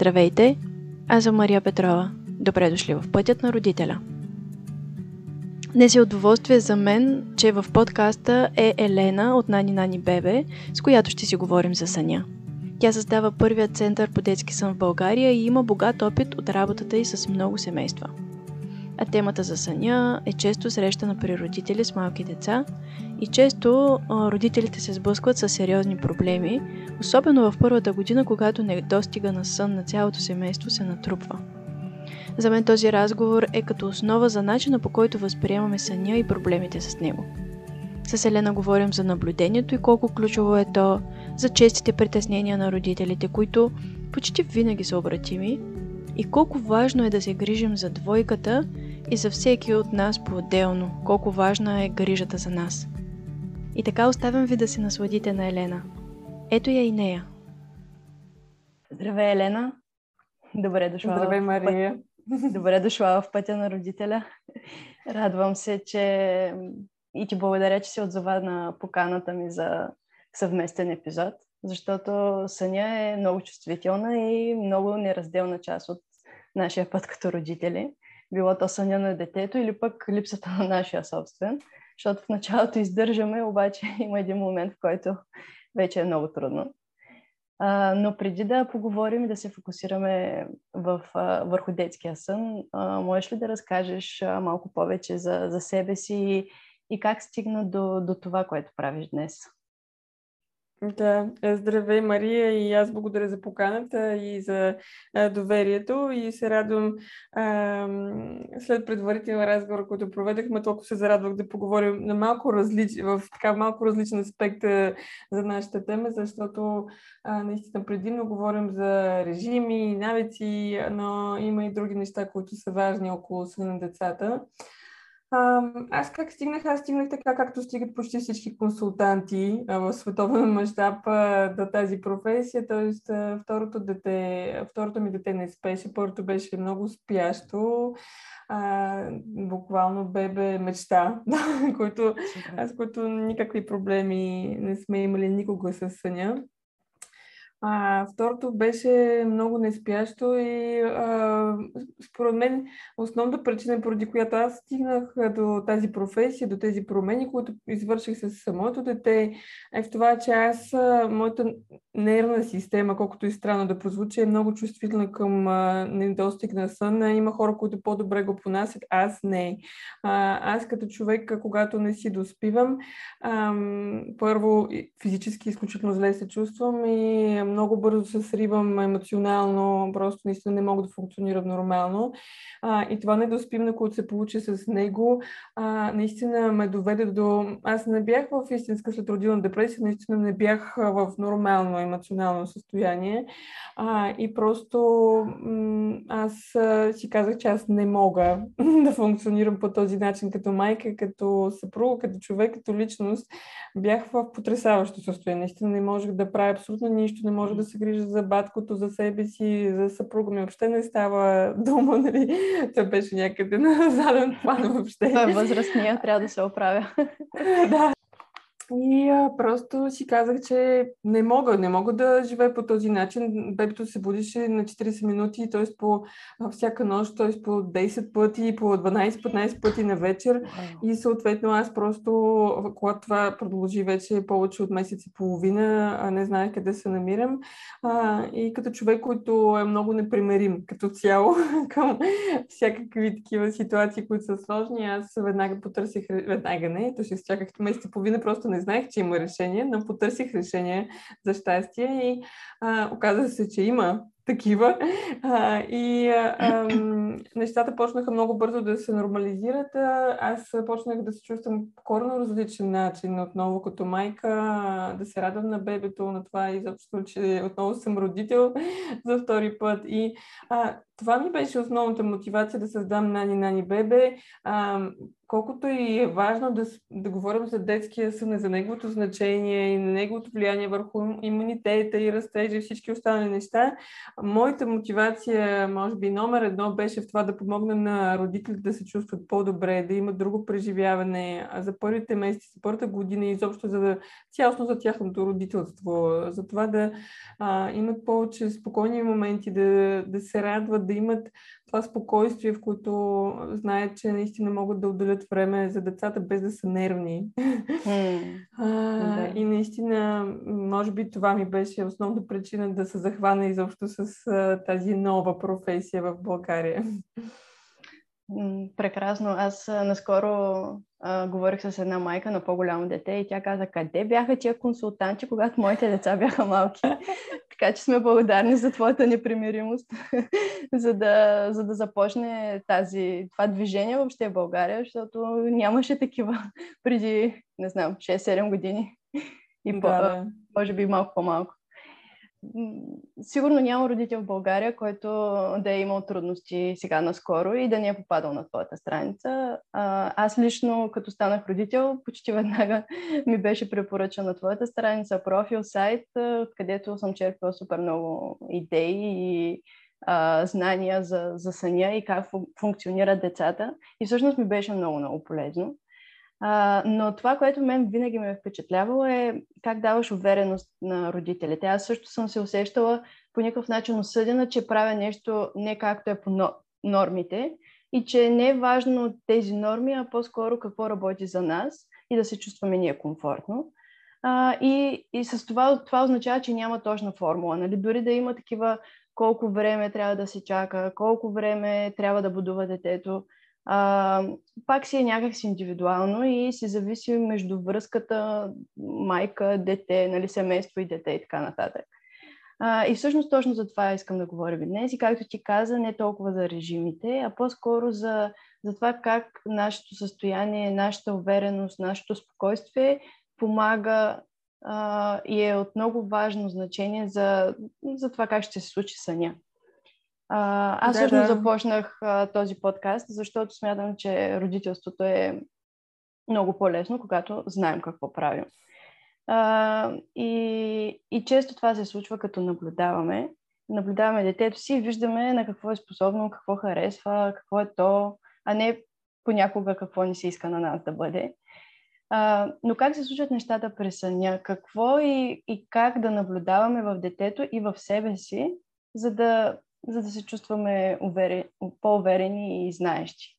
Здравейте! Аз съм Мария Петрова. Добре дошли в Пътят на родителя. Днес е удоволствие за мен, че в подкаста е Елена от Нани Нани Бебе, с която ще си говорим за съня. Тя създава първият център по детски сън в България и има богат опит от работата й с много семейства – а темата за съня е често срещана при родители с малки деца и често родителите се сблъскват с сериозни проблеми, особено в първата година, когато недостига на сън на цялото семейство се натрупва. За мен този разговор е като основа за начина по който възприемаме съня и проблемите с него. С Елена говорим за наблюдението и колко ключово е то, за честите притеснения на родителите, които почти винаги са обратими, и колко важно е да се грижим за двойката и за всеки от нас по-отделно, колко важна е грижата за нас. И така оставям ви да се насладите на Елена. Ето я и нея. Здравей, Елена. Добре дошла. Здравей, Мария. Път... Добре дошла в пътя на родителя. Радвам се, че и ти благодаря, че се отзова на поканата ми за съвместен епизод, защото съня е много чувствителна и много неразделна част от нашия път като родители било то съня на детето или пък липсата на нашия собствен, защото в началото издържаме, обаче има един момент, в който вече е много трудно. А, но преди да поговорим и да се фокусираме в, а, върху детския сън, а, можеш ли да разкажеш а, малко повече за, за себе си и как стигна до, до това, което правиш днес? Да, е, здравей Мария и аз благодаря за поканата и за доверието и се радвам след предварителен разговор, който проведахме, толкова се зарадвах да поговорим на малко различ, в така малко различен аспект за нашата тема, защото наистина предимно говорим за режими, навици, но има и други неща, които са важни около съна на децата. Аз как стигнах? Аз стигнах така, както стигат почти всички консултанти а, в световен мащаб до тази професия. Тоест, а, второто, дете, второто ми дете не спеше, първото беше много спящо. А, буквално бебе мечта, който, аз, който никакви проблеми не сме имали никога с съня. А, второто беше много неспящо и а, според мен основната причина, поради която аз стигнах до тази професия, до тези промени, които извърших с моето дете, е в това, че аз, моята нервна система, колкото и странно да прозвучи, е много чувствителна към а, недостиг на сън. Има хора, които по-добре го понасят, аз не. А, аз като човек, когато не си доспивам, а, първо физически изключително зле се чувствам и много бързо се сривам емоционално, просто наистина не мога да функционирам нормално. А, и това недоспиване, което се получи с него, а, наистина ме доведе до... Аз не бях в истинска следродилна депресия, наистина не бях в нормално емоционално състояние. А, и просто аз си казах, че аз не мога да функционирам по този начин като майка, като съпруга, като човек, като личност. Бях в потрясаващо състояние. Наистина не можех да правя абсолютно нищо, не можех да се грижа за баткото, за себе си, за съпруга ми. Въобще не става дума, нали? Той беше някъде на заден план въобще. Той е възрастния, трябва да се оправя. да. И а, просто си казах, че не мога, не мога да живея по този начин. Бебето се будише на 40 минути, т.е. по всяка нощ, т.е. по 10 пъти, по 12-15 пъти на вечер. Wow. И съответно аз просто, когато това продължи вече повече от месец и половина, не знаех къде се намирам. А, и като човек, който е много непримерим като цяло към всякакви такива ситуации, които са сложни, аз веднага потърсих, веднага не, то ще изчаках месец и половина, просто не знаех, че има решение, но потърсих решение за щастие и а, оказа се, че има такива. А, и а, а, нещата почнаха много бързо да се нормализират. Аз почнах да се чувствам коренно различен начин, отново като майка, да се радвам на бебето, на това и защото, че отново съм родител за втори път. И а, това ми беше основната мотивация да създам Нани Нани Бебе. А, колкото и е важно да, да говорим за детския сън, за неговото значение и на неговото влияние върху имунитета и растежа и всички останали неща, моята мотивация, може би номер едно, беше в това да помогна на родителите да се чувстват по-добре, да имат друго преживяване за първите месеци, за първата година и изобщо за да, цялостно за тяхното родителство, за това да а, имат повече спокойни моменти, да, да се радват, да имат това спокойствие, в което знаят, че наистина могат да отделят време за децата без да са нервни. Mm, а, да. И наистина, може би това ми беше основна причина да се захвана изобщо с а, тази нова професия в България. Прекрасно. Аз наскоро а, говорих с една майка на по-голямо дете и тя каза, къде бяха тия консултанти, когато моите деца бяха малки. Така че сме благодарни за твоята непримиримост, за, да, за да започне тази, това движение въобще в България, защото нямаше такива преди, не знам, 6-7 години. И да, по, да. може би малко по-малко сигурно няма родител в България, който да е имал трудности сега наскоро и да не е попадал на твоята страница. Аз лично, като станах родител, почти веднага ми беше препоръчана твоята страница, профил, сайт, където съм черпила супер много идеи и знания за, за съня и как функционират децата. И всъщност ми беше много, много полезно. А, но това, което мен винаги ме е впечатлявало е как даваш увереност на родителите. Аз също съм се усещала по никакъв начин осъдена, че правя нещо не както е по нормите и че не е важно тези норми, а по-скоро какво работи за нас и да се чувстваме ние комфортно. А, и, и с това, това означава, че няма точна формула. Нали? Дори да има такива колко време трябва да се чака, колко време трябва да будува детето, а, пак си е някакси индивидуално и си зависи между връзката майка, дете, нали, семейство и дете и така нататък. А, и всъщност точно за това искам да говоря днес и както ти каза, не толкова за режимите, а по-скоро за, за това как нашето състояние, нашата увереност, нашето спокойствие помага а, и е от много важно значение за, за това как ще се случи съня. А, аз да, всъщност да. започнах а, този подкаст, защото смятам, че родителството е много по-лесно, когато знаем какво правим. А, и, и често това се случва, като наблюдаваме. Наблюдаваме детето си и виждаме на какво е способно, какво харесва, какво е то, а не понякога какво ни се иска на нас да бъде. А, но как се случват нещата през съня? Какво и, и как да наблюдаваме в детето и в себе си, за да за да се чувстваме увери, по-уверени и знаещи?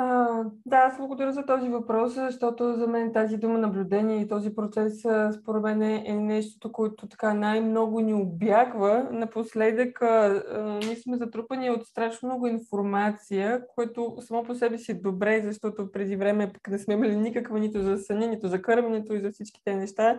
А, да, аз благодаря за този въпрос, защото за мен тази дума наблюдение и този процес, според мен, е нещо, което така най-много ни обягва. Напоследък а, ние сме затрупани от страшно много информация, което само по себе си е добре, защото преди време пък не сме имали никаква нито за съня, нито за кърменето и за всичките неща.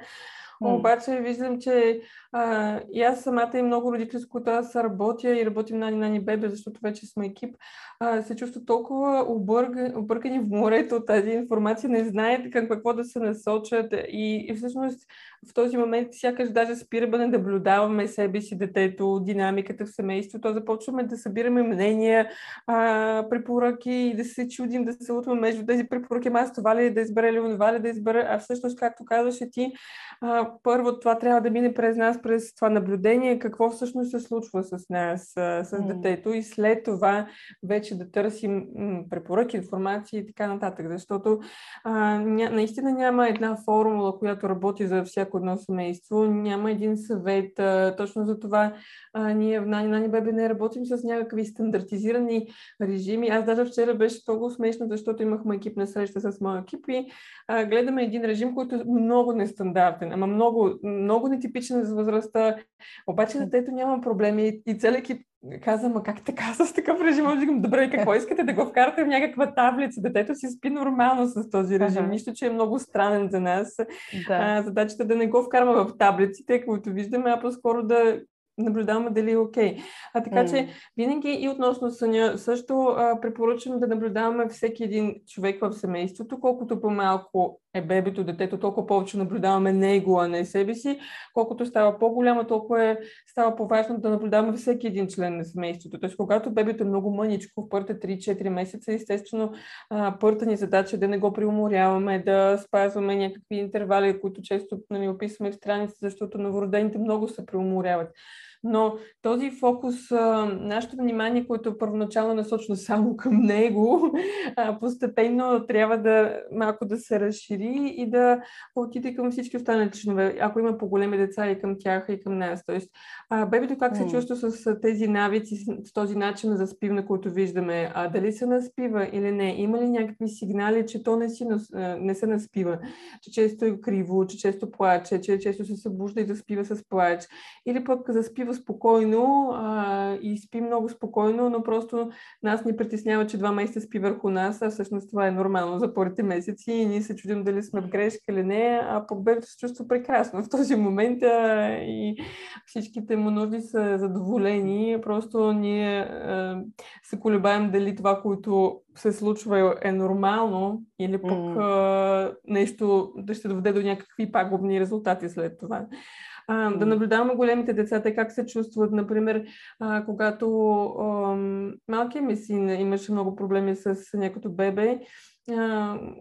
Обаче виждам, че а, и аз самата и много родители, с които аз работя и работим на Нани Бебе, защото вече сме екип, а, се чувстват толкова обърг, объркани в морето от тази информация, не знаят към какво да се насочат. И, и всъщност в този момент сякаш даже спираме да наблюдаваме себе си, детето, динамиката в семейството, започваме да събираме мнения, а, препоръки и да се чудим, да се лутваме между тези препоръки, аз това ли да избера или това ли да избера, а всъщност, както казваше ти, а, първо това трябва да мине през нас, през това наблюдение, какво всъщност се случва с нас, с mm. детето и след това вече да търсим препоръки, информация и така нататък, защото а, ня, наистина няма една формула, която работи за всяко едно семейство, няма един съвет, а, точно за това а, ние в Нани Нани Бебе не работим с някакви стандартизирани режими. Аз даже вчера беше много смешно, защото имахме екипна среща с моя екип и а, гледаме един режим, който е много нестандартен, ама много, много нетипичен за възрастта. Обаче детето няма проблеми и целият екип каза, ма как така с такъв режим? Аз добре, какво искате да го вкарате в някаква таблица? Детето си спи нормално с този режим. Ага. Нищо, че е много странен за нас. Да. А, задачата е да не го вкараме в таблиците, които виждаме, а по-скоро да наблюдаваме дали е окей. Okay. А така mm. че винаги и относно съня също а, препоръчвам да наблюдаваме всеки един човек в семейството, колкото по-малко е бебето, детето, толкова повече наблюдаваме него, а не себе си. Колкото става по-голямо, толкова е, става по-важно да наблюдаваме всеки един член на семейството. Тоест, когато бебето е много мъничко, в първите 3-4 месеца, естествено, първата ни задача е да не го приуморяваме, да спазваме някакви интервали, които често нали, описваме в страница, защото новородените много се приуморяват. Но този фокус, нашето внимание, което е първоначално насочено само към него, постепенно трябва да малко да се разшири и да отиде към всички останали членове, ако има по-големи деца и към тях и към нас. Тоест, бебето как се чувства с тези навици, с този начин за спиване, който виждаме? А, дали се наспива или не? Има ли някакви сигнали, че то не, си, не се наспива? Че често е криво, че често плаче, че често се събужда и заспива с плач? Или пък заспива почива спокойно а, и спи много спокойно, но просто нас ни притеснява, че два месеца спи върху нас, а всъщност това е нормално за първите месеци и ние се чудим дали сме в грешка или не, а пък бебето се чувства прекрасно в този момент а, и всичките му нужди са задоволени. Просто ние а, се колебаем дали това, което се случва е нормално или пък mm. а, нещо да ще доведе до някакви пагубни резултати след това а, да наблюдаваме големите деца, те как се чувстват. Например, а, когато а, малкият ми син имаше много проблеми с някото бебе,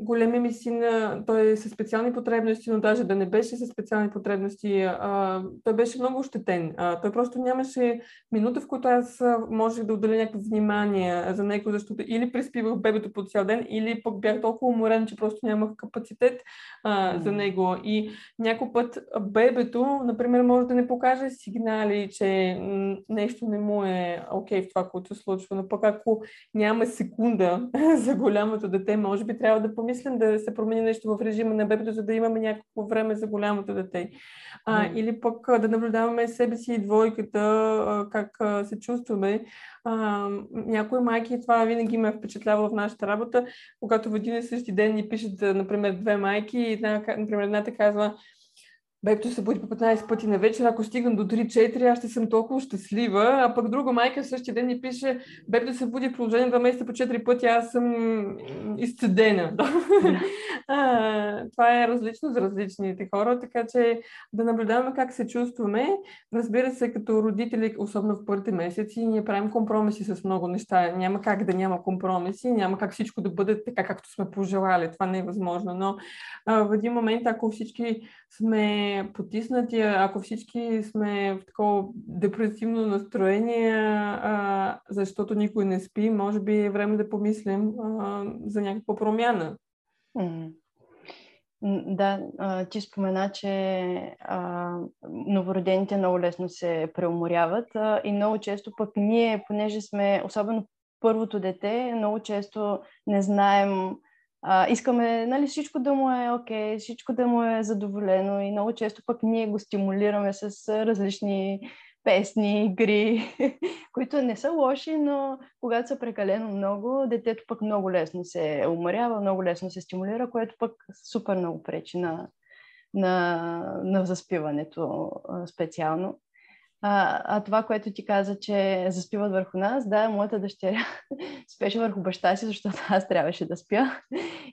големия ми син, той е със специални потребности, но даже да не беше със специални потребности, а, той беше много ощетен. А, той просто нямаше минута, в която аз можех да отделя някакво внимание за него, защото или преспивах бебето по цял ден, или пък бях толкова уморен, че просто нямах капацитет а, mm. за него. И някой път бебето, например, може да не покаже сигнали, че нещо не му е окей okay в това, което се случва, но пък ако няма секунда за голямото дете, може може би трябва да помислим да се промени нещо в режима на бебето, за да имаме някакво време за голямото дете. А, mm. Или пък да наблюдаваме себе си и двойката, как се чувстваме. А, някои майки, това винаги ме е впечатлявало в нашата работа, когато в един и същи ден ни пишат, например, две майки и една, например, едната казва, Бебето се буди по 15 пъти на вечер, ако стигам до 3-4, аз ще съм толкова щастлива. А пък друга майка същия ден ни пише, бебето се буди в продължение 2 месеца по 4 пъти, аз съм изцедена. това е различно за различните хора, така че да наблюдаваме как се чувстваме. Разбира се, като родители, особено в първите месеци, ние правим компромиси с много неща. Няма как да няма компромиси, няма как всичко да бъде така, както сме пожелали. Това не е възможно. Но а, в един момент, ако всички сме потиснати, ако всички сме в такова депресивно настроение, а, защото никой не спи, може би е време да помислим а, за някаква промяна. Да, ти спомена, че а, новородените много лесно се преуморяват а, и много често пък ние, понеже сме, особено първото дете, много често не знаем а, искаме нали, всичко да му е окей, okay, всичко да му е задоволено и много често пък ние го стимулираме с различни песни, игри, които не са лоши, но когато са прекалено много, детето пък много лесно се уморява, много лесно се стимулира, което пък супер много пречи на, на, на заспиването специално. А, а това, което ти каза, че заспиват върху нас, да, моята дъщеря спеше върху баща си, защото аз трябваше да спя.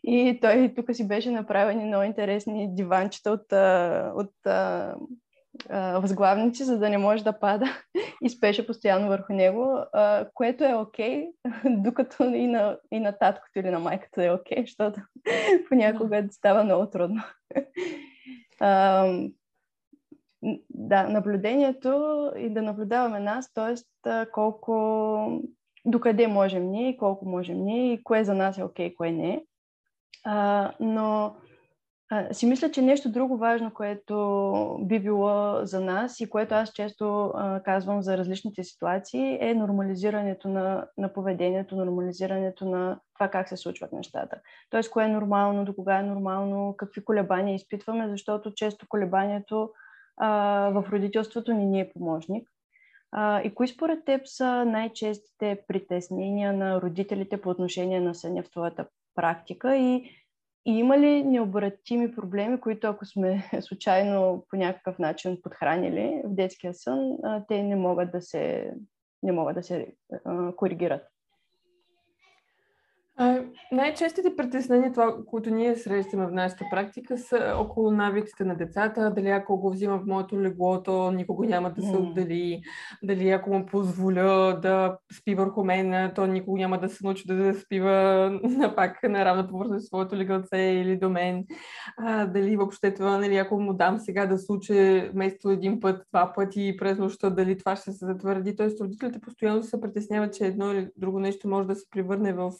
И той тук си беше направени много интересни диванчета от, от възглавници, за да не може да пада и спеше постоянно върху него, а, което е окей, okay, докато и на, и на таткото или на майката е окей, okay, защото понякога става много трудно. А, да, наблюдението и да наблюдаваме нас, т.е. колко, докъде можем ние колко можем ние и кое за нас е окей, кое не. А, но а, си мисля, че нещо друго важно, което би било за нас и което аз често а, казвам за различните ситуации, е нормализирането на, на поведението, нормализирането на това как се случват нещата. Тоест, кое е нормално, до кога е нормално, какви колебания изпитваме, защото често колебанието а, в родителството ни ни е помощник. А, и кои според теб са най-честите притеснения на родителите по отношение на съня в твоята практика и, и има ли необратими проблеми, които ако сме случайно по някакъв начин подхранили в детския сън, а, те не могат да се, не могат да се а, коригират? Най-честите притеснения, това, които ние срещаме в нашата практика, са около навиците на децата. Дали ако го взима в моето легло, то никога няма да се отдели. Дали ако му позволя да спи върху мен, то никога няма да се научи да спива пак на равна повърхност своето легалце или до мен. А, дали въобще това, нали, ако му дам сега да случи вместо един път, два пъти през нощта, дали това ще се затвърди. Тоест родителите постоянно се притесняват, че едно или друго нещо може да се превърне в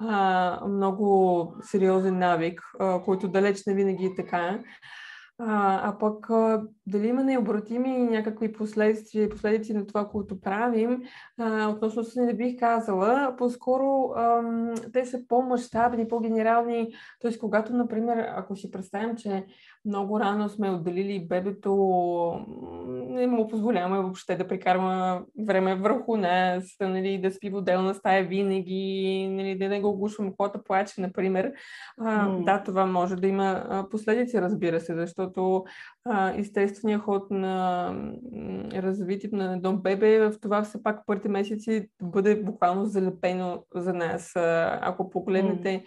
а, много сериозен навик, а, който далеч не винаги е така. А, а пък а, дали има необратими някакви последствия и последици на това, което правим, а, относно се не бих казала. По-скоро а, те са по-масштабни, по-генерални. Т.е. когато, например, ако си представим, че много рано сме отделили бебето, не му позволяваме въобще да прекарва време върху нас, нали, да спи в отделна стая винаги, нали, да не го оглушваме, когато плаче, например. А, mm. Да, това може да има последици, разбира се, защото а, естественият ход на развитието на едно бебе е в това все пак първите месеци бъде буквално залепено за нас. Ако погледнете mm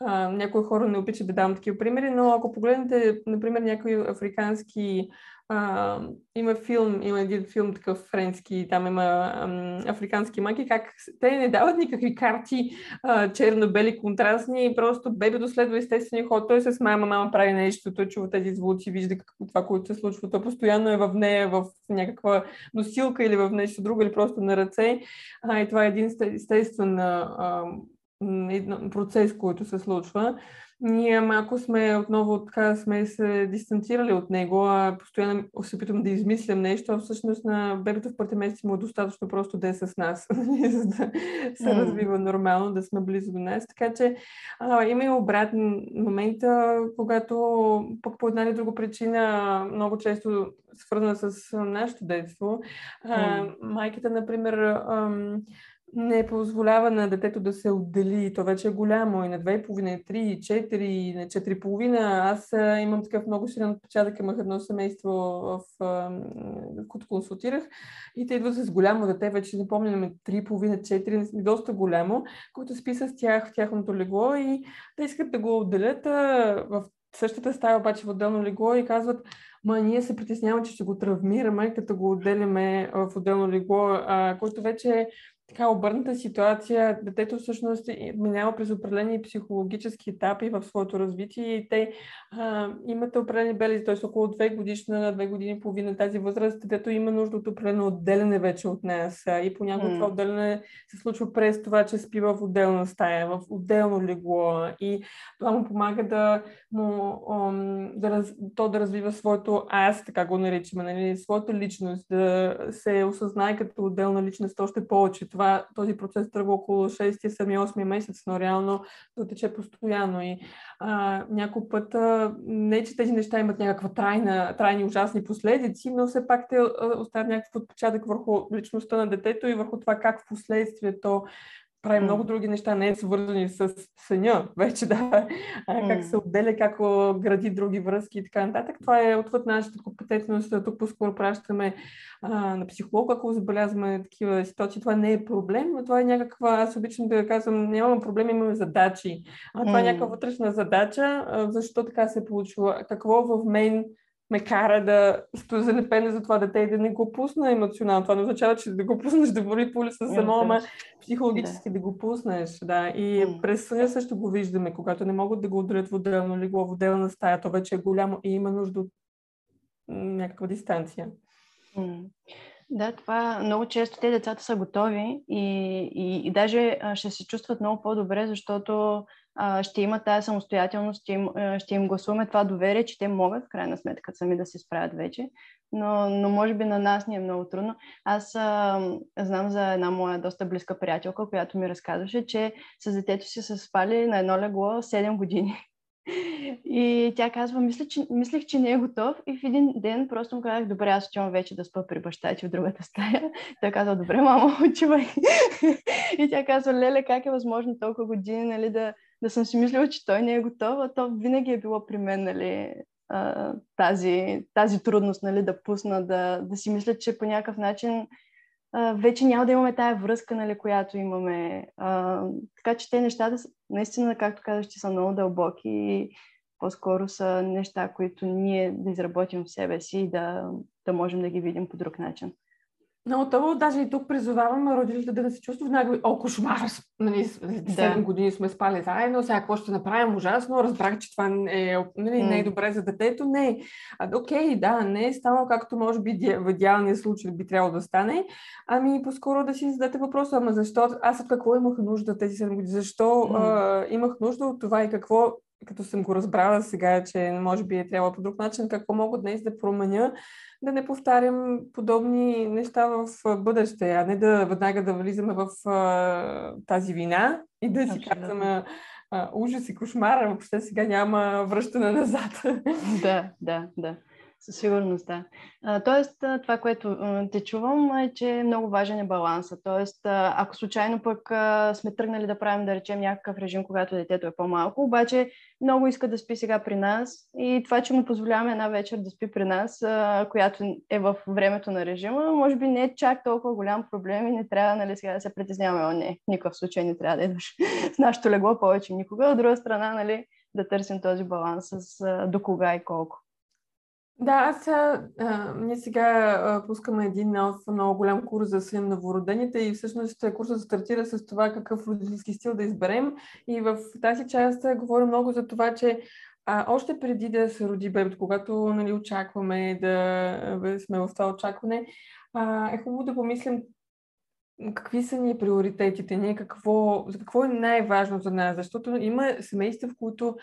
а, някои хора не обичат да давам такива примери, но ако погледнете, например, някои африкански а, има филм, има един филм такъв френски, там има ам, африкански маки, как те не дават никакви карти а, черно-бели, контрастни, просто бебето следва естествения ход, той с мама, мама прави нещо, той чува тези звуци, вижда какво това, което се случва, той постоянно е в нея, в някаква носилка или в нещо друго, или просто на ръце. А, и това е един естествен а, процес, който се случва. Ние малко сме отново така сме се дистанцирали от него, а постоянно се опитвам да измислям нещо, а всъщност на бебето в първите месеци му е достатъчно просто да е с нас, за да се развива нормално, да сме близо до нас. Така че а, има и обратен момент, когато пък по една или друга причина, много често свързана с нашето детство, а, майката, например, ам, не позволява на детето да се отдели. То вече е голямо и на 2,5, и 3, и 4, и на 4,5. Аз имам такъв много силен отпечатък. Имах едно семейство, в, което консултирах и те идват с голямо дете, вече не помня, 3,5, 4, доста голямо, което спи с тях в тяхното легло и те искат да го отделят в същата стая, обаче в отделно легло и казват, ма ние се притесняваме, че ще го травмираме, като го отделяме в отделно легло, а, което вече е така обърната ситуация, детето всъщност минава през определени психологически етапи в своето развитие и те а, имат определени белези, т.е. около две годишна, две години и половина тази възраст, детето има нужда от определено отделяне вече от нас и понякога mm. това отделяне се случва през това, че спи в отделна стая, в отделно легло и това му помага да му да раз, то да развива своето аз, така го наричаме, нали, своята личност, да се осъзнае като отделна личност още повече това, този процес тръгва около 6-7-8 месец, но реално да тече постоянно. И а, някой път, а, не че тези неща имат някаква трайна, трайни ужасни последици, но все пак те оставят някакъв отпечатък върху личността на детето и върху това как в последствие то прави mm. много други неща, не е свързани с съня, вече да, а, как се отделя, как гради други връзки и така нататък. Това е отвъд нашата компетентност. Тук по-скоро пращаме а, на психолог, ако забелязваме такива ситуации. Това не е проблем, но това е някаква, аз обичам да казвам, нямаме проблем, имаме задачи. А това mm. е някаква вътрешна задача, а, защо така се е получило, какво в мен ме кара да стоя залепена за това дете и да не го пусна емоционално. Това не означава, че да го пуснеш да върви по улица само, ама психологически да. да го пуснеш. Да. И през съня също го виждаме, когато не могат да го отделят в отделно легло, в отделна стая, то вече е голямо и има нужда от някаква дистанция. Да, това много често те децата са готови и, и, и даже ще се чувстват много по-добре, защото ще имат тази самостоятелност, ще им, ще им гласуваме това доверие, че те могат в крайна сметка сами да се справят вече, но, но може би на нас ни е много трудно. Аз а, знам за една моя доста близка приятелка, която ми разказваше, че с детето си са спали на едно легло 7 години. И тя казва, мисля, че, мислех, че не е готов. И в един ден просто му казах, добре, аз отивам вече да спа при баща ти в другата стая. Той казва, добре, мамо, отивай. и тя казва, леле, как е възможно толкова години нали, да, да съм си мислила, че той не е готов, а то винаги е било при мен, нали, тази, тази трудност, нали, да пусна, да, да си мисля, че по някакъв начин вече няма да имаме тая връзка, нали, която имаме. А, така че те нещата наистина, както казваш, че са много дълбоки и по-скоро са неща, които ние да изработим в себе си и да, да можем да ги видим по друг начин. Много то, даже и тук призоваваме родителите да не се чувстват винаги, о, кошмар, нали, 7 да. години сме спали заедно, сега какво ще направим ужасно, разбрах, че това е, нали, не е добре за детето. Не, а, окей, да, не е станало както може би в идеалния случай би трябвало да стане, ами по-скоро да си зададете въпроса, ама защо, аз от какво имах нужда тези 7 години, защо mm. а, имах нужда от това и какво като съм го разбрала сега, че може би е трябвало по друг начин, какво мога днес да променя, да не повтарям подобни неща в бъдеще, а не да веднага да влизаме в а, тази вина и да си казваме ужас и кошмар, въобще сега няма връщане назад. Да, да, да. Със сигурност, да. тоест, това, което те чувам е, че е много важен е баланса. Тоест, ако случайно пък сме тръгнали да правим, да речем, някакъв режим, когато детето е по-малко, обаче много иска да спи сега при нас и това, че му позволяваме една вечер да спи при нас, която е в времето на режима, може би не е чак толкова голям проблем и не трябва нали, сега да се притесняваме. О, не, никакъв случай не трябва да идваш с нашето легло повече никога. От друга страна, нали, да търсим този баланс с до кога и колко. Да, аз а, ние сега а, пускаме един нов много голям курс за син на вородените и всъщност курсът стартира с това какъв родителски стил да изберем. И в тази част говорим много за това, че а, още преди да се роди бебето, когато нали, очакваме да сме в това очакване, а, е хубаво да помислим какви са ни приоритетите, ние какво, за какво е най-важно за нас, защото има семейства, в които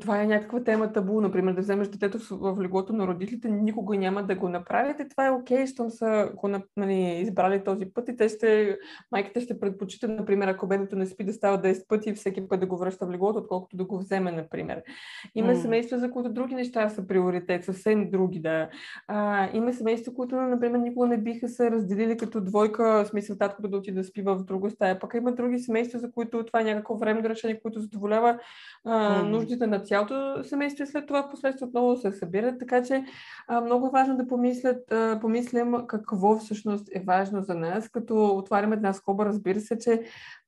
това е някаква тема табу, например, да вземеш детето в, леглото на родителите, никога няма да го направят и това е окей, щом са го нали, избрали този път и те ще, майките ще предпочита, например, ако бебето не спи да става 10 пъти и всеки път да го връща в леглото, отколкото да го вземе, например. Има mm. семейства, за които други неща са приоритет, съвсем други, да. А, има семейства, които, например, никога не биха се разделили като двойка, в смисъл таткото да отиде да спи в друга стая. Пък има други семейства, за които това е някакво време решение, което задоволява а, mm. нуждите на цялото семейство и след това последствие отново се събират. Така че а, много е важно да помислят, а, помислим какво всъщност е важно за нас, като отваряме една скоба, разбира се, че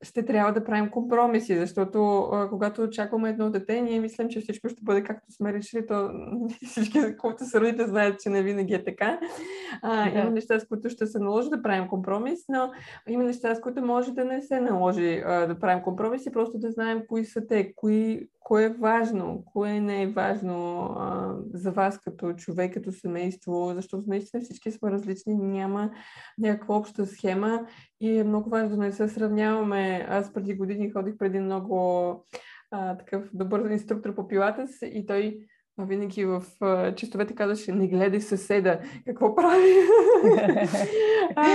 ще трябва да правим компромиси, защото а, когато очакваме едно дете, ние мислим, че всичко ще бъде както сме решили, то всички, които са родите, знаят, че не винаги е така. А, да. Има неща, с които ще се наложи да правим компромис, но има неща, с които може да не се наложи а, да правим компромиси, просто да знаем кои са те, кои кое е важно, кое не е важно а, за вас като човек, като семейство, защото наистина всички сме различни, няма някаква обща схема и е много важно да не се сравняваме. Аз преди години ходих преди много а, такъв добър инструктор по пилатес и той винаги в а, чистовете казваше, не гледай съседа, какво прави. а,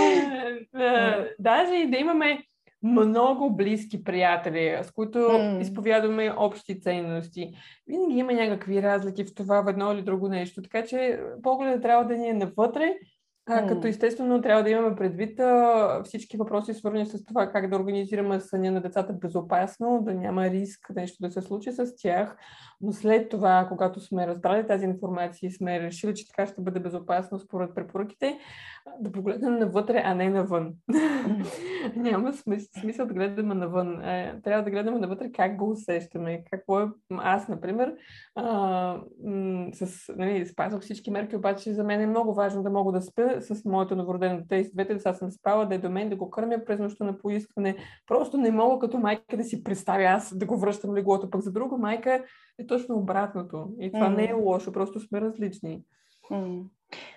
а, даже и да имаме много близки приятели, с които mm. изповядваме общи ценности. Винаги има някакви разлики в това, в едно или друго нещо. Така че погледът трябва да ни е навътре, а, като естествено трябва да имаме предвид а, всички въпроси, свързани с това как да организираме съня на децата безопасно, да няма риск нещо да се случи с тях. Но след това, когато сме разбрали тази информация и сме решили, че така ще бъде безопасно според препоръките, да погледнем навътре, а не навън. няма смисъл да гледаме навън. Е, трябва да гледаме навътре как го усещаме. Какво е... Аз, например, а, с, нали, спазвах всички мерки, обаче за мен е много важно да мога да спя с моето новородено дете и с двете деца съм спала, да е до мен, да го кърмя през нощта на поискане. Просто не мога като майка да си представя аз да го връщам леглото. Пък за друга майка е точно обратното. И това mm. не е лошо, просто сме различни. Mm.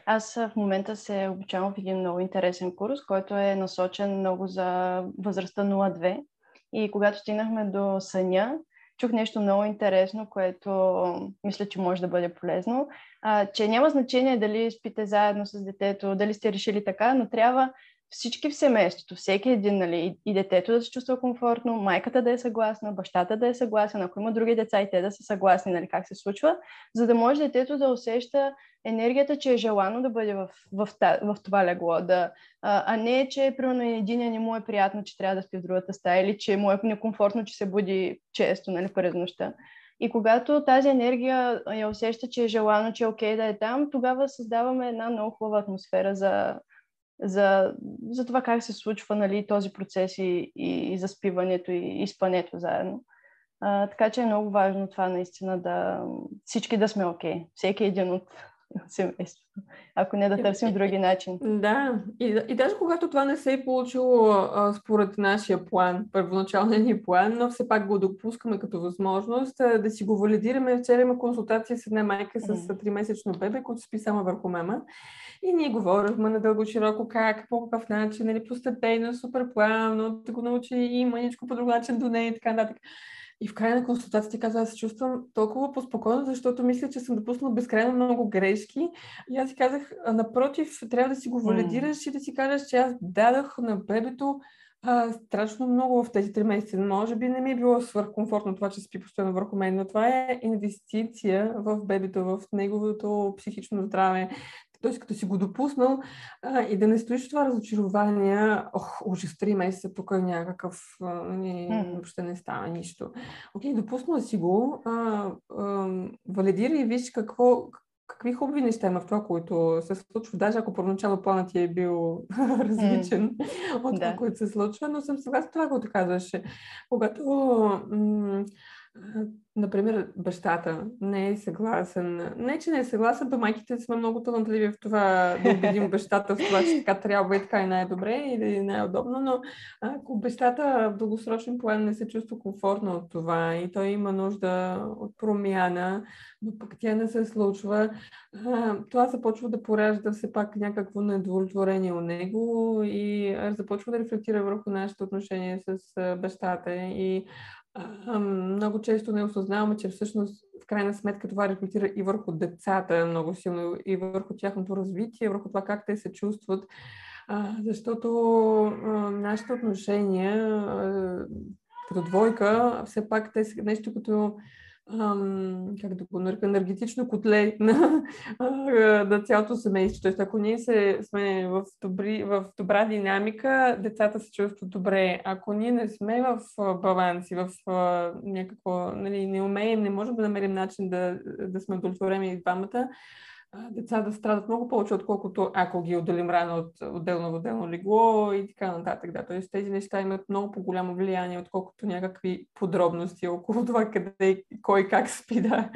Аз в момента се обучавам в един много интересен курс, който е насочен много за възрастта 0-2. И когато стигнахме до съня, чух нещо много интересно, което мисля, че може да бъде полезно. А, че няма значение дали спите заедно с детето, дали сте решили така, но трябва всички в семейството, всеки един, нали, и детето да се чувства комфортно, майката да е съгласна, бащата да е съгласен, ако има други деца и те да са съгласни, нали, как се случва, за да може детето да усеща енергията, че е желано да бъде в, в, в, в това легло, да, а, а не, че примерно един не му е приятно, че трябва да спи в другата стая или че му е некомфортно, че се буди често нали, през нощта. И когато тази енергия я усеща, че е желано, че е окей okay да е там, тогава създаваме една много хубава атмосфера за, за, за това как се случва нали, този процес и, и, и заспиването и, и спането заедно. А, така че е много важно това наистина да всички да сме окей. Okay. Всеки един от семейството. Ако не да търсим други начини. Да, и, и даже когато това не се е получило а, според нашия план, първоначалния ни план, но все пак го допускаме като възможност а, да си го валидираме. Вчера има консултация с една майка с 3-месечно бебе, който спи само върху мама. И ние говорихме на дълго широко как, по какъв начин, нали, постепенно, супер плавно, да го научи и маничко по друг начин до нея и така нататък. И в края на консултацията каза, аз се чувствам толкова поспокойно, защото мисля, че съм допуснала безкрайно много грешки. И аз си казах, напротив, трябва да си го валидираш mm. и да си кажеш, че аз дадах на бебето а, страшно много в тези три месеца. Може би не ми е било свърхкомфортно това, че спи постоянно върху мен, но това е инвестиция в бебето, в неговото психично здраве. Тоест, като си го допуснал а, и да не стоиш това разочарование, ох, ужас, три месеца тук е някакъв, а, не, mm. въобще не става нищо. Окей, допуснал си го, а, а, валидира и виж какво, какви хубави неща има в това, което се случва. Даже ако първоначално планът ти е бил различен mm. от това, да. което се случва, но съм съгласна това, което казваше. Когато м- Например, бащата не е съгласен. Не, че не е съгласен, то майките сме много талантливи в това да убедим бащата в това, че така трябва и така и най-добре или най-удобно, но ако бащата в дългосрочен план не се чувства комфортно от това и той има нужда от промяна, но пък тя не се случва, това започва да поражда все пак някакво недовлетворение у него и започва да рефлектира върху нашето отношение с бащата и много често не осъзнаваме, че всъщност в крайна сметка това рефлектира и върху децата много силно, и върху тяхното развитие, върху това как те се чувстват, защото нашите отношения като двойка, все пак те са нещо като ам, как да го нарека, енергетично котле на, на цялото семейство. Тоест, ако ние се, сме в, добри, в добра динамика, децата се чувстват добре. Ако ние не сме в баланс и в а, някакво, нали, не умеем, не можем да намерим начин да, да сме удовлетворени двамата, деца да страдат много повече, отколкото ако ги отделим рано от отделно в отделно легло и така нататък. Да. Тоест тези неща имат много по-голямо влияние, отколкото някакви подробности около това къде, кой как спи. Да.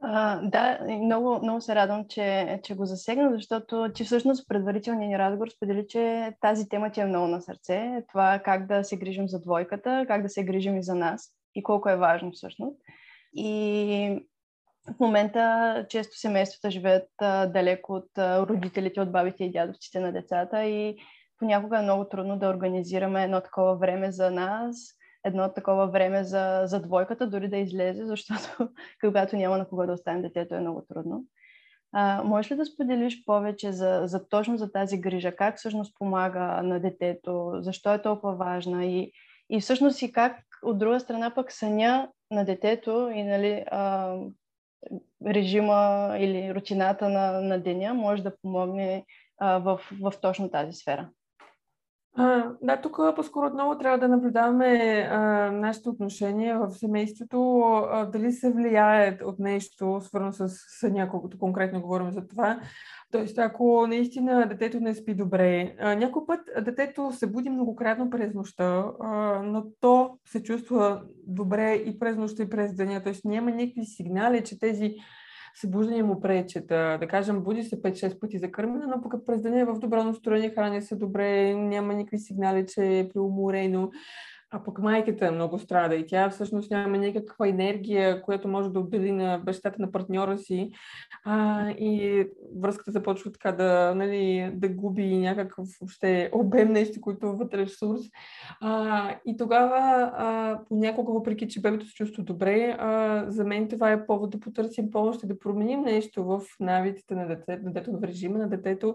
А, да, много, много се радвам, че, че го засегна, защото ти всъщност предварителния ни разговор сподели, че тази тема ти е много на сърце. Това как да се грижим за двойката, как да се грижим и за нас и колко е важно всъщност. И в момента често семействата живеят а, далеко от а, родителите, от бабите и дядовците на децата и понякога е много трудно да организираме едно такова време за нас, едно такова време за, за двойката, дори да излезе, защото когато няма на кого да оставим детето е много трудно. А, можеш ли да споделиш повече за, за точно за тази грижа? Как всъщност помага на детето? Защо е толкова важна? И, и всъщност и как от друга страна пък съня на детето и нали, а, режима или рутината на, на деня може да помогне а, в, в точно тази сфера. Да, тук по-скоро отново трябва да наблюдаваме а, нашите отношения в семейството, а, дали се влияят от нещо, свързано с съня, колкото конкретно говорим за това. Тоест, ако наистина детето не спи добре, някой път детето се буди многократно през нощта, но то се чувства добре и през нощта, и през деня. Тоест, няма никакви сигнали, че тези събуждане му пречат. Да, да кажем, буди се 5-6 пъти за кърмене, но пък през деня е в добро настроение, храня се добре, няма никакви сигнали, че е преуморено. А пък майката много страда и тя всъщност няма никаква енергия, която може да отдели на бащата на партньора си. А, и връзката започва така да, нали, да губи някакъв въобще обем нещо, който е вътре ресурс. А, и тогава понякога, въпреки че бебето се чувства добре, а, за мен това е повод да потърсим помощ и да променим нещо в навиците на детето, на детето, в режима на детето.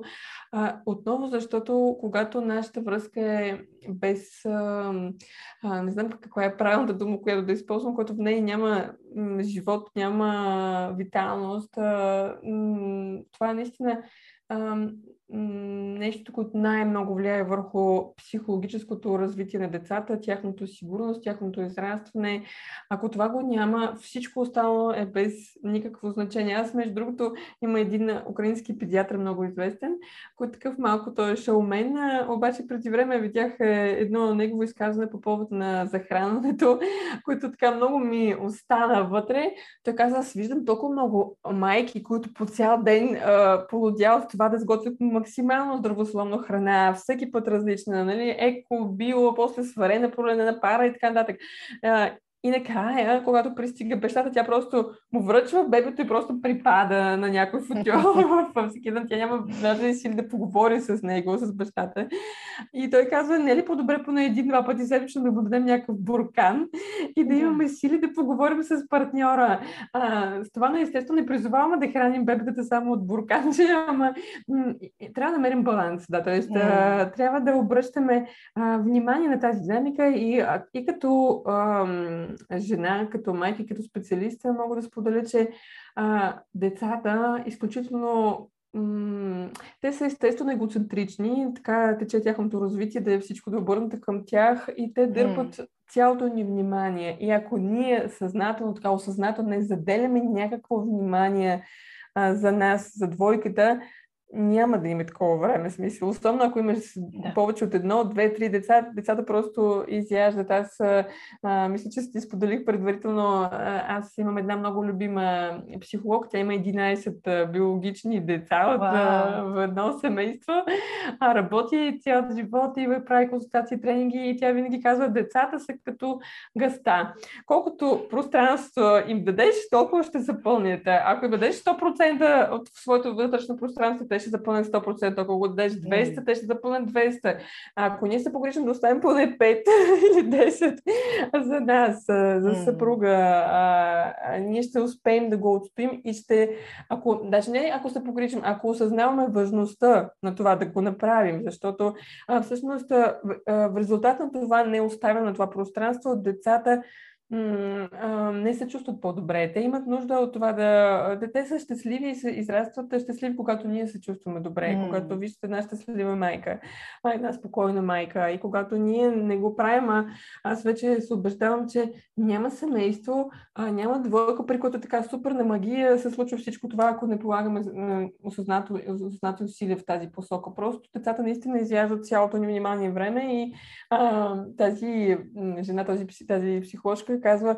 А, отново, защото когато нашата връзка е без а, а, не знам каква е правилната дума, която да използвам, която в нея няма живот, няма виталност. А, м, това е наистина а, нещо, което най-много влияе върху психологическото развитие на децата, тяхното сигурност, тяхното израстване. Ако това го няма, всичко останало е без никакво значение. Аз, между другото, има един украински педиатър, много известен, който такъв малко той е шоумен, обаче преди време видях е, едно негово изказване по повод на захранването, което така много ми остана вътре. Той каза, аз виждам толкова много майки, които по цял ден полудяват това да сготвят максимално здравословна храна, всеки път различна, нали, еко, био, после сварена, пролена пара и така нататък. И накрая, когато пристига бащата, тя просто му връчва бебето и просто припада на някой футюл в всеки ден. Тя няма даже сили да поговори с него, с бащата. И той казва, не е ли по-добре поне един-два пъти седмично да дадем някакъв буркан и да имаме сили да поговорим с партньора. А, с това естествено не призоваваме да храним бебетата само от бурканче, ама м- трябва да намерим баланс. Да, т.е. Mm. трябва да обръщаме а, внимание на тази динамика и, а, и като а, жена, като майка, като специалиста, мога да споделя, че а, децата изключително м- те са естествено егоцентрични, така тече тяхното развитие, да е всичко да обърнато към тях и те дърпат mm. цялото ни внимание. И ако ние съзнателно, така осъзнателно не заделяме някакво внимание а, за нас, за двойката, няма да има такова време, смисъл. Особено ако имаш да. повече от едно, две, три деца, децата просто изяждат. Аз а, мисля, че си споделих предварително. Аз имам една много любима психолог. Тя има 11 биологични деца от, а, в едно семейство. А, работи цял живот и прави консултации, тренинги и тя винаги казва, децата са като гъста. Колкото пространство им дадеш, толкова ще запълнят. Ако им дадеш 100% от своето вътрешно пространство, те ще запълнят 100%. Ако го дадеш 200, mm. те ще запълнят 200. А ако ние се погрижим да оставим поне 5 или 10 за нас, за съпруга, а, а, ние ще успеем да го отстоим и ще, ако, даже не ако се погрижим, ако осъзнаваме важността на това да го направим, защото а, всъщност а, в резултат на това не оставяме на това пространство, децата не се чувстват по-добре. Те имат нужда от това да... Дете са щастливи и се израстват щастливи, когато ние се чувстваме добре, mm. когато виждате една щастлива майка, една спокойна майка. И когато ние не го правим, а аз вече се убеждавам, че няма семейство, а, няма двойка, при което така супер на магия се случва всичко това, ако не полагаме осъзнато, осъзнато усилие в тази посока. Просто децата наистина изяждат цялото ни внимание време и а, тази жена, тази, тази психоложка казва,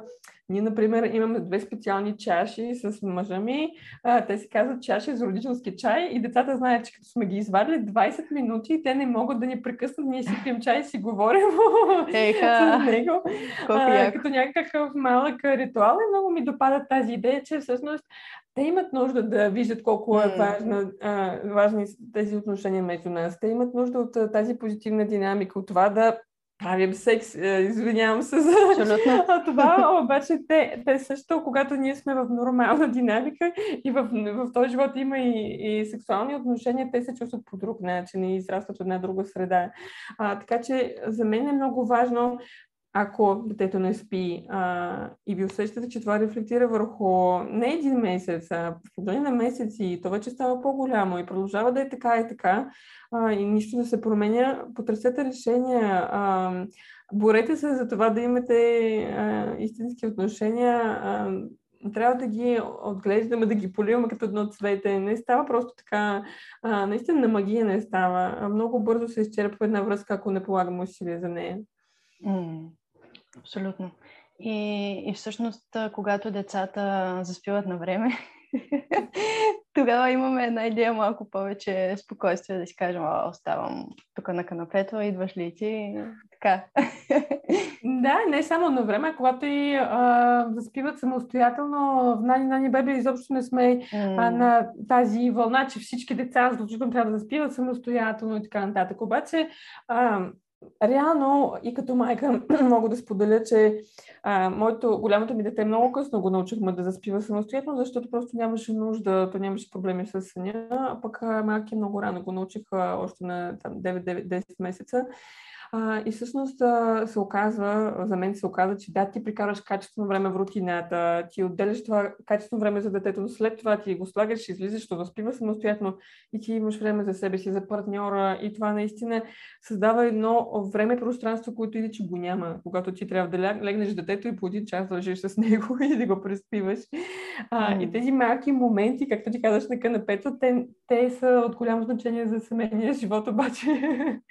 ние, например, имаме две специални чаши с мъжа ми. А, те се казват чаши за родителски чай и децата знаят, че като сме ги извадили 20 минути, те не могат да ни прекъснат. Ние си пием чай и си говорим с него. А, като някакъв малък ритуал и много ми допада тази идея, че всъщност те имат нужда да виждат колко е важна, а, важни тези отношения между нас. Те имат нужда от тази позитивна динамика, от това да правим секс, е, извинявам се за Абсолютно. това, обаче те, те също, когато ние сме в нормална динамика и в, в този живот има и, и сексуални отношения, те се чувстват по друг начин и израстват в една друга среда. А, така че за мен е много важно ако детето не спи а, и ви усещате, че това рефлектира върху не един месец, а в продължение на месеци, то вече става по-голямо и продължава да е така и така, а, и нищо да се променя, потърсете решения. А, борете се за това да имате а, истински отношения. А, трябва да ги отглеждаме, да ги поливаме като едно цвете. Не става просто така. А, наистина на магия не става. Много бързо се изчерпва една връзка, ако не полагаме усилия за нея. Абсолютно. И, и всъщност, когато децата заспиват на време, тогава имаме една идея малко повече спокойствие да си кажем, О, оставам тук на канапето, идваш ли ти? Така. да, не само на време, а когато и а, заспиват самостоятелно, в Нани Нани Беби изобщо не сме mm. а, на тази вълна, че всички деца задължително трябва да заспиват самостоятелно и така нататък. Обаче, а, реално и като майка мога да споделя, че а, моето, голямото ми дете много късно го научихме да заспива самостоятелно, защото просто нямаше нужда, то нямаше проблеми с съня, а пък малки много рано го научих още на 9-10 месеца. А, и всъщност а, се оказва, за мен се оказва, че да, ти прикараш качествено време в рутината, ти отделяш това качествено време за детето, но след това ти го слагаш, излизаш, то възпива самостоятелно и ти имаш време за себе си, за партньора и това наистина създава едно време, пространство, което иначе го няма, когато ти трябва да легнеш детето и по един час да лежиш с него и да го преспиваш. А, mm. И тези малки моменти, както ти казваш на канапето, те, те са от голямо значение за семейния живот, обаче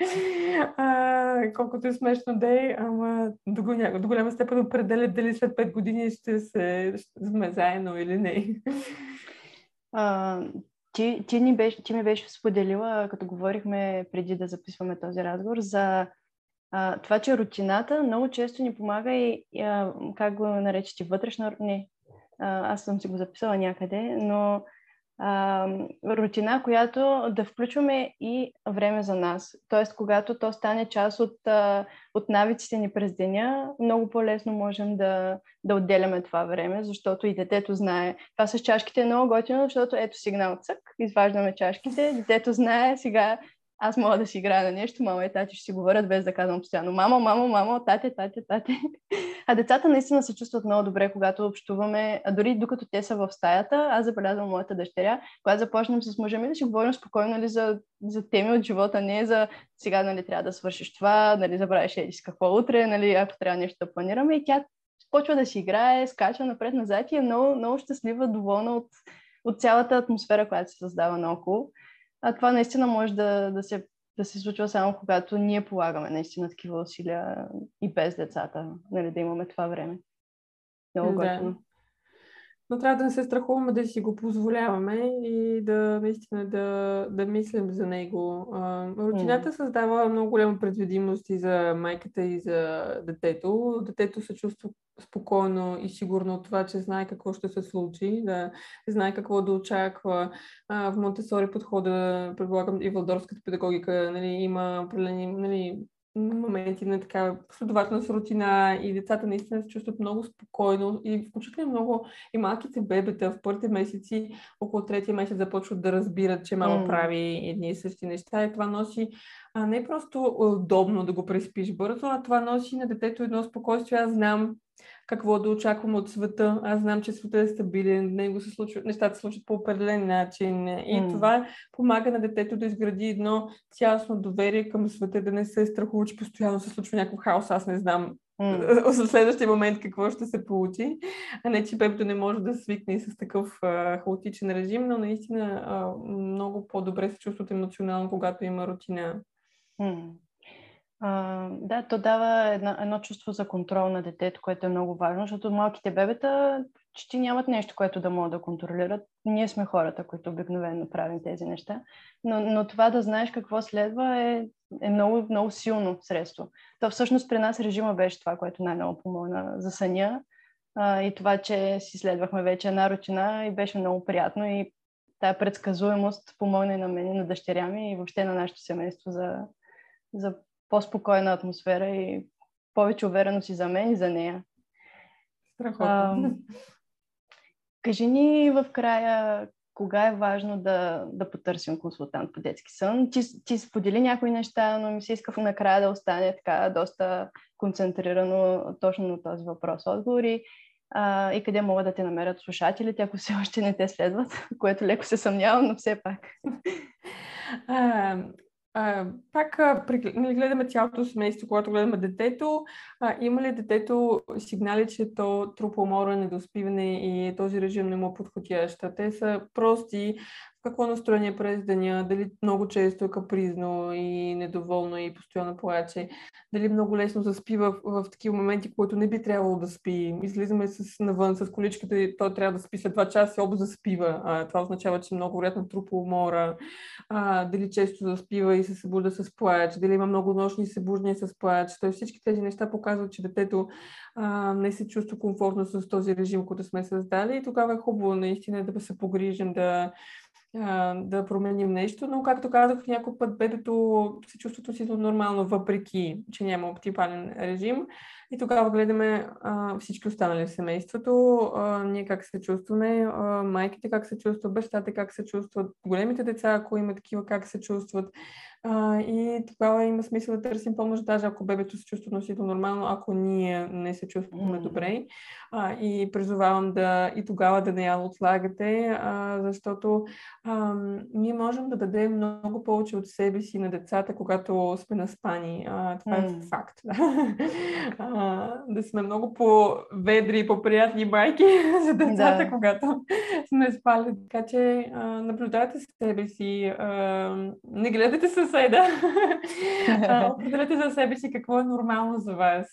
а, колкото е смешно да е, ама до, голяма, до голяма степен определят дали след 5 години ще се сме заедно или не. А, ти, ти, ни беше, ти ми беше споделила, като говорихме преди да записваме този разговор, за а, това, че рутината много често ни помага и, а, как го наречете, вътрешна... Не, а, аз съм си го записала някъде, но рутина, която да включваме и време за нас. Тоест, когато то стане част от, от навиците ни през деня, много по-лесно можем да, да отделяме това време, защото и детето знае. Това с чашките е много готино, защото ето сигнал цък, изваждаме чашките, детето знае сега аз мога да си играя на нещо, мама и тати ще си говорят без да казвам постоянно мамо, мамо, мамо, тате, тате, тате. А децата наистина се чувстват много добре, когато общуваме, а дори докато те са в стаята, аз забелязвам моята дъщеря, когато започнем с мъжа ми да си говорим спокойно нали, за, за теми от живота, не за сега нали, трябва да свършиш това, нали, забравяш еди с какво утре, нали, ако трябва нещо да планираме и тя почва да си играе, скача напред-назад и е много, много щастлива, доволна от, от цялата атмосфера, която се създава наоколо. А това наистина може да, да, се, да се случва само когато ние полагаме наистина такива усилия и без децата, нали, да имаме това време. Много да. готино но трябва да не се страхуваме да си го позволяваме и да наистина да, да мислим за него. А, рутината mm. създава много голяма предвидимост и за майката и за детето. Детето се чувства спокойно и сигурно от това, че знае какво ще се случи, да знае какво да очаква. А, в Монтесори подхода, предполагам и Валдорската педагогика, нали, има определени нали, моменти на така последователност, рутина и децата наистина се чувстват много спокойно и включително много и малките бебета в първите месеци, около третия месец започват да разбират, че мама mm. прави едни и същи неща и това носи а не просто удобно да го преспиш бързо, а това носи на детето едно спокойствие. Аз знам какво да очаквам от света. Аз знам, че света е стабилен, него се случват, нещата се случват по определен начин. И mm. това помага на детето да изгради едно цялостно доверие към света, да не се страхува, че постоянно се случва някакъв хаос. Аз не знам mm. за следващия момент какво ще се получи. А не, че бебето не може да свикне с такъв а, хаотичен режим, но наистина а, много по-добре се чувстват емоционално, когато има рутина. Mm. Да, то дава едно, едно чувство за контрол на детето, което е много важно, защото малките бебета почти нямат нещо, което да могат да контролират. Ние сме хората, които обикновено правим тези неща. Но, но това да знаеш какво следва е, е много, много силно средство. То всъщност при нас режима беше това, което най-много помогна за съня. А, и това, че си следвахме вече една рутина и беше много приятно и тая предсказуемост помогна и на мен и на дъщеря ми и въобще на нашето семейство за, за по-спокойна атмосфера и повече увереност и за мен и за нея. Страхотно. кажи ни в края кога е важно да, да потърсим консултант по детски сън. Ти, ти сподели някои неща, но ми се иска накрая да остане така доста концентрирано точно на този въпрос отговори. А, и къде могат да те намерят слушателите, ако все още не те следват, което леко се съмнявам, но все пак. А, а, пак при, нали, гледаме цялото семейство, когато гледаме детето. А, има ли детето сигнали, че то трупа умора, недоспиване и този режим не му подходящ? Те са прости какво настроение през деня, дали много често е капризно и недоволно и постоянно плаче, дали много лесно заспива в, в такива моменти, които не би трябвало да спи. Излизаме с, навън с количката и той трябва да спи след 2 часа и обо заспива. А, това означава, че много вероятно трупа умора. А, дали често заспива и се събужда с плач, дали има много нощни събуждания с плач. Тоест всички тези неща показват, че детето а, не се чувства комфортно с този режим, който сме създали и тогава е хубаво наистина да се погрижим да да променим нещо, но както казах, някой път бебето се чувстват си нормално, въпреки, че няма оптимален режим. И тогава гледаме а, всички останали в семейството, а, ние как се чувстваме, а, майките как се чувстват, бащата как се чувстват, големите деца, ако има такива, как се чувстват. А, и тогава има смисъл да търсим помощ, даже ако бебето се чувства носител нормално, ако ние не се чувстваме mm. добре. А, и призовавам да и тогава да не я отлагате, а, защото а, ние можем да дадем много повече от себе си на децата, когато сме наспани. А, това mm. е факт. а, да сме много по-ведри и по-приятни майки за децата, да. когато сме спали. Така че а, наблюдайте себе си, а, не гледайте съседа, определете за себе си какво е нормално за вас.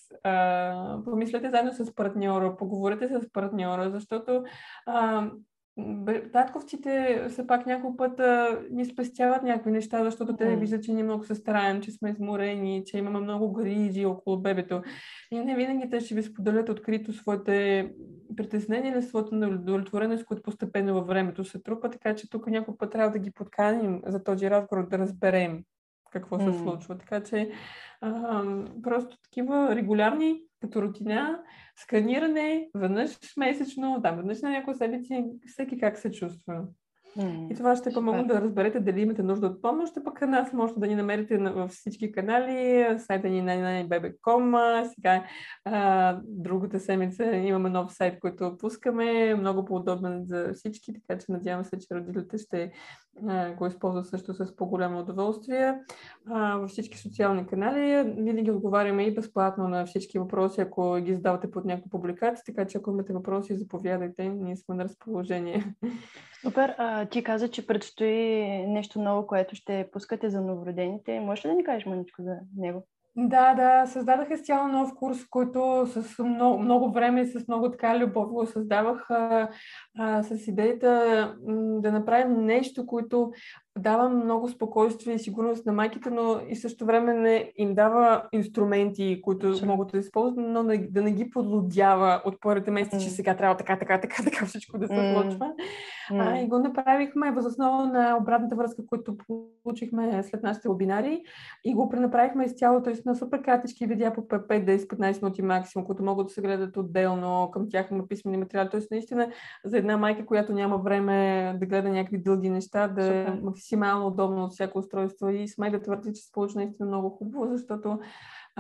Помислете заедно с партньора, поговорете с партньора, защото татковците все пак някой път а, ни спестяват някакви неща, защото те виждат, че ние много се стараем, че сме изморени, че имаме много грижи около бебето. И не винаги те ще ви споделят открито своите притеснения или своята неудовлетвореност, които постепенно във времето се трупа, така че тук някой път трябва да ги подканим за този разговор, да разберем какво се случва. Така че а, просто такива регулярни като рутина, сканиране веднъж месечно, да, веднъж на няколко седмици, всеки как се чувства. И това ще помогне да разберете дали имате нужда от помощ, а пък нас можете да ни намерите във всички канали, сайта ни на nanibebe.com. Сега а, другата седмица имаме нов сайт, който пускаме, много по-удобен за всички, така че надявам се, че родителите ще го използват също с по-голямо удоволствие. Във всички социални канали винаги отговаряме и безплатно на всички въпроси, ако ги задавате под някаква публикация, така че ако имате въпроси, заповядайте, ние сме на разположение. Супер. А, ти каза, че предстои нещо ново, което ще пускате за новородените. Може ли да ни кажеш маничко за него? Да, да, създадах изцяло нов курс, който с много, много време и с много така любов го създавах а, а, с идеята да направим нещо, което дава много спокойствие и сигурност на майките, но и също време не им дава инструменти, които Също. могат да използват, но не, да не ги подлодява от първите месеци, mm. че сега трябва така, така, така, така всичко да се случва. Mm. А, и го направихме въз основа на обратната връзка, която получихме след нашите вебинари и го пренаправихме изцяло, т.е. на супер кратички видеа по 5, 10-15 минути максимум, които могат да се гледат отделно, към тях има писмени материали. Т.е. наистина за една майка, която няма време да гледа някакви дълги неща, да е максимално удобно от всяко устройство и смей да твърди, че се получи наистина много хубаво, защото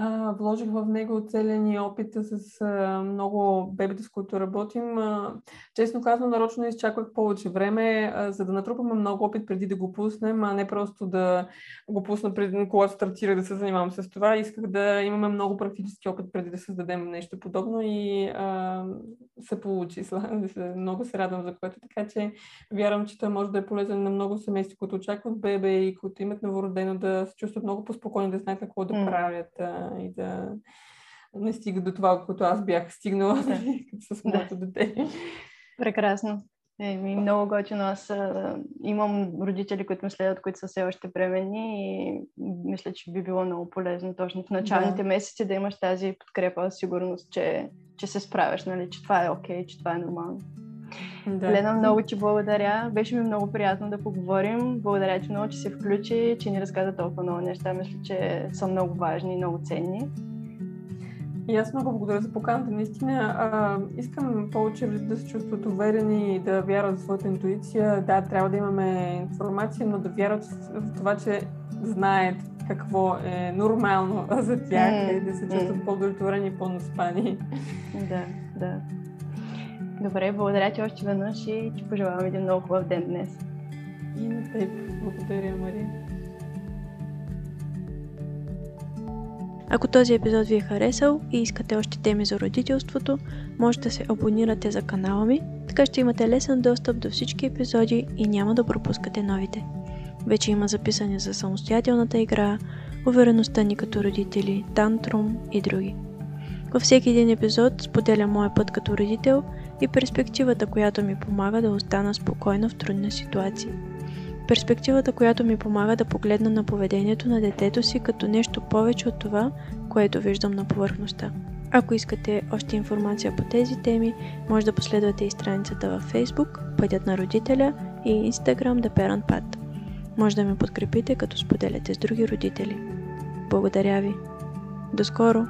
а, вложих в него целия ни опит с а, много бебета, с които работим. А, честно казано, нарочно изчаквах повече време, а, за да натрупаме много опит преди да го пуснем, а не просто да го пусна преди, когато стартира да се занимавам с това. Исках да имаме много практически опит преди да създадем нещо подобно и а, се получи. Много се радвам за което, така че вярвам, че той може да е полезен на много семейства, които очакват бебе и които имат новородено да се чувстват много по-спокойни, да знаят какво да mm. И да не стига до това, което аз бях стигнала да. Нали, с моето да. дете. Прекрасно. Е, много готино. Аз а, имам родители, които ме следват, които са все още бременни и мисля, че би било много полезно точно в началните да. месеци да имаш тази подкрепа, сигурност, че, че се справяш, нали, че това е окей, okay, че това е нормално. Да. Лена, много ти благодаря. Беше ми много приятно да поговорим. Благодаря ти много, че се включи, че ни разказа толкова много неща. Мисля, че са много важни и много ценни. И аз много благодаря за поканата. Наистина а, искам повече да се чувстват уверени и да вярват в своята интуиция. Да, трябва да имаме информация, но да вярват в това, че знаят какво е нормално за тях mm, и да се чувстват mm. по-удовлетворени и по-наспани. Да, да. Добре, благодаря ти още веднъж и ти пожелавам един много хубав ден днес. И на теб. Благодаря, Мария. Ако този епизод ви е харесал и искате още теми за родителството, може да се абонирате за канала ми, така ще имате лесен достъп до всички епизоди и няма да пропускате новите. Вече има записани за самостоятелната игра, увереността ни като родители, тантрум и други. Във всеки един епизод споделя моя път като родител и перспективата, която ми помага да остана спокойна в трудна ситуация. Перспективата, която ми помага да погледна на поведението на детето си като нещо повече от това, което виждам на повърхността. Ако искате още информация по тези теми, може да последвате и страницата във Facebook, Пътят на родителя и Instagram The Parent Path. Може да ме подкрепите, като споделяте с други родители. Благодаря ви! До скоро!